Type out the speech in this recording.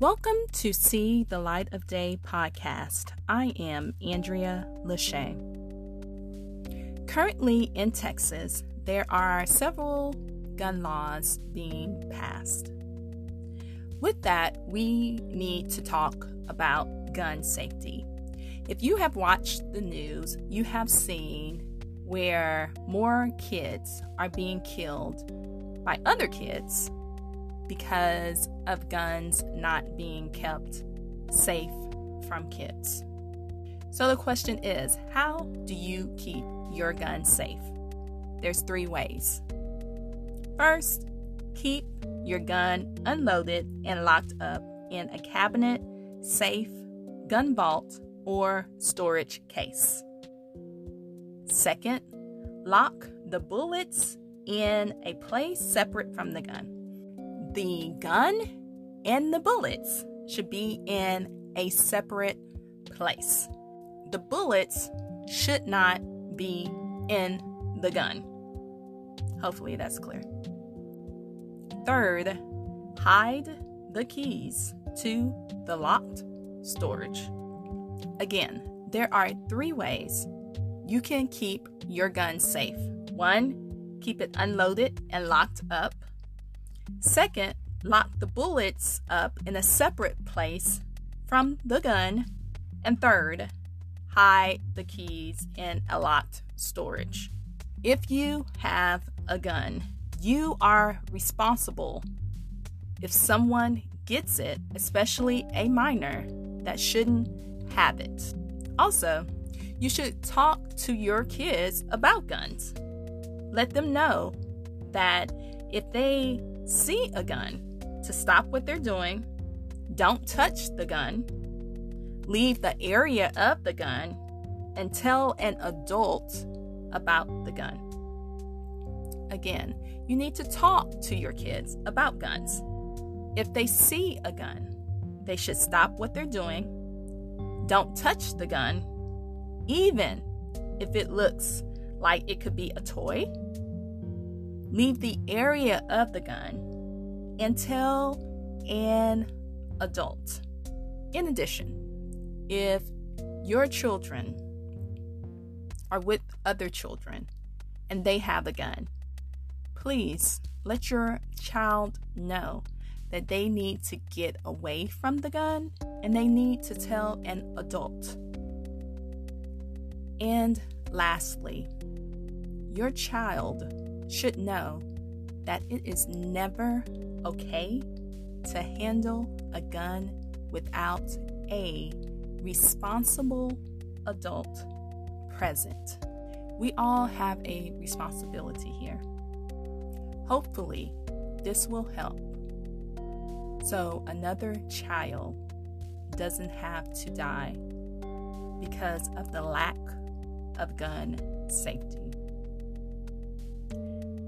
Welcome to See the Light of Day podcast. I am Andrea Lachey. Currently in Texas, there are several gun laws being passed. With that, we need to talk about gun safety. If you have watched the news, you have seen where more kids are being killed by other kids because of guns not being kept safe from kids. So the question is how do you keep your gun safe? There's three ways. First, keep your gun unloaded and locked up in a cabinet, safe, gun vault, or storage case. Second, lock the bullets in a place separate from the gun the gun and the bullets should be in a separate place. The bullets should not be in the gun. Hopefully that's clear. Third, hide the keys to the locked storage. Again, there are three ways you can keep your gun safe. One, keep it unloaded and locked up. Second, lock the bullets up in a separate place from the gun. And third, hide the keys in a locked storage. If you have a gun, you are responsible. If someone gets it, especially a minor that shouldn't have it. Also, you should talk to your kids about guns. Let them know that if they see a gun, to stop what they're doing, don't touch the gun, leave the area of the gun, and tell an adult about the gun. Again, you need to talk to your kids about guns. If they see a gun, they should stop what they're doing. Don't touch the gun, even if it looks like it could be a toy. Leave the area of the gun tell an adult. In addition, if your children are with other children and they have a gun, please let your child know that they need to get away from the gun and they need to tell an adult. And lastly, your child should know that it is never okay to handle a gun without a responsible adult present. We all have a responsibility here. Hopefully, this will help so another child doesn't have to die because of the lack of gun safety.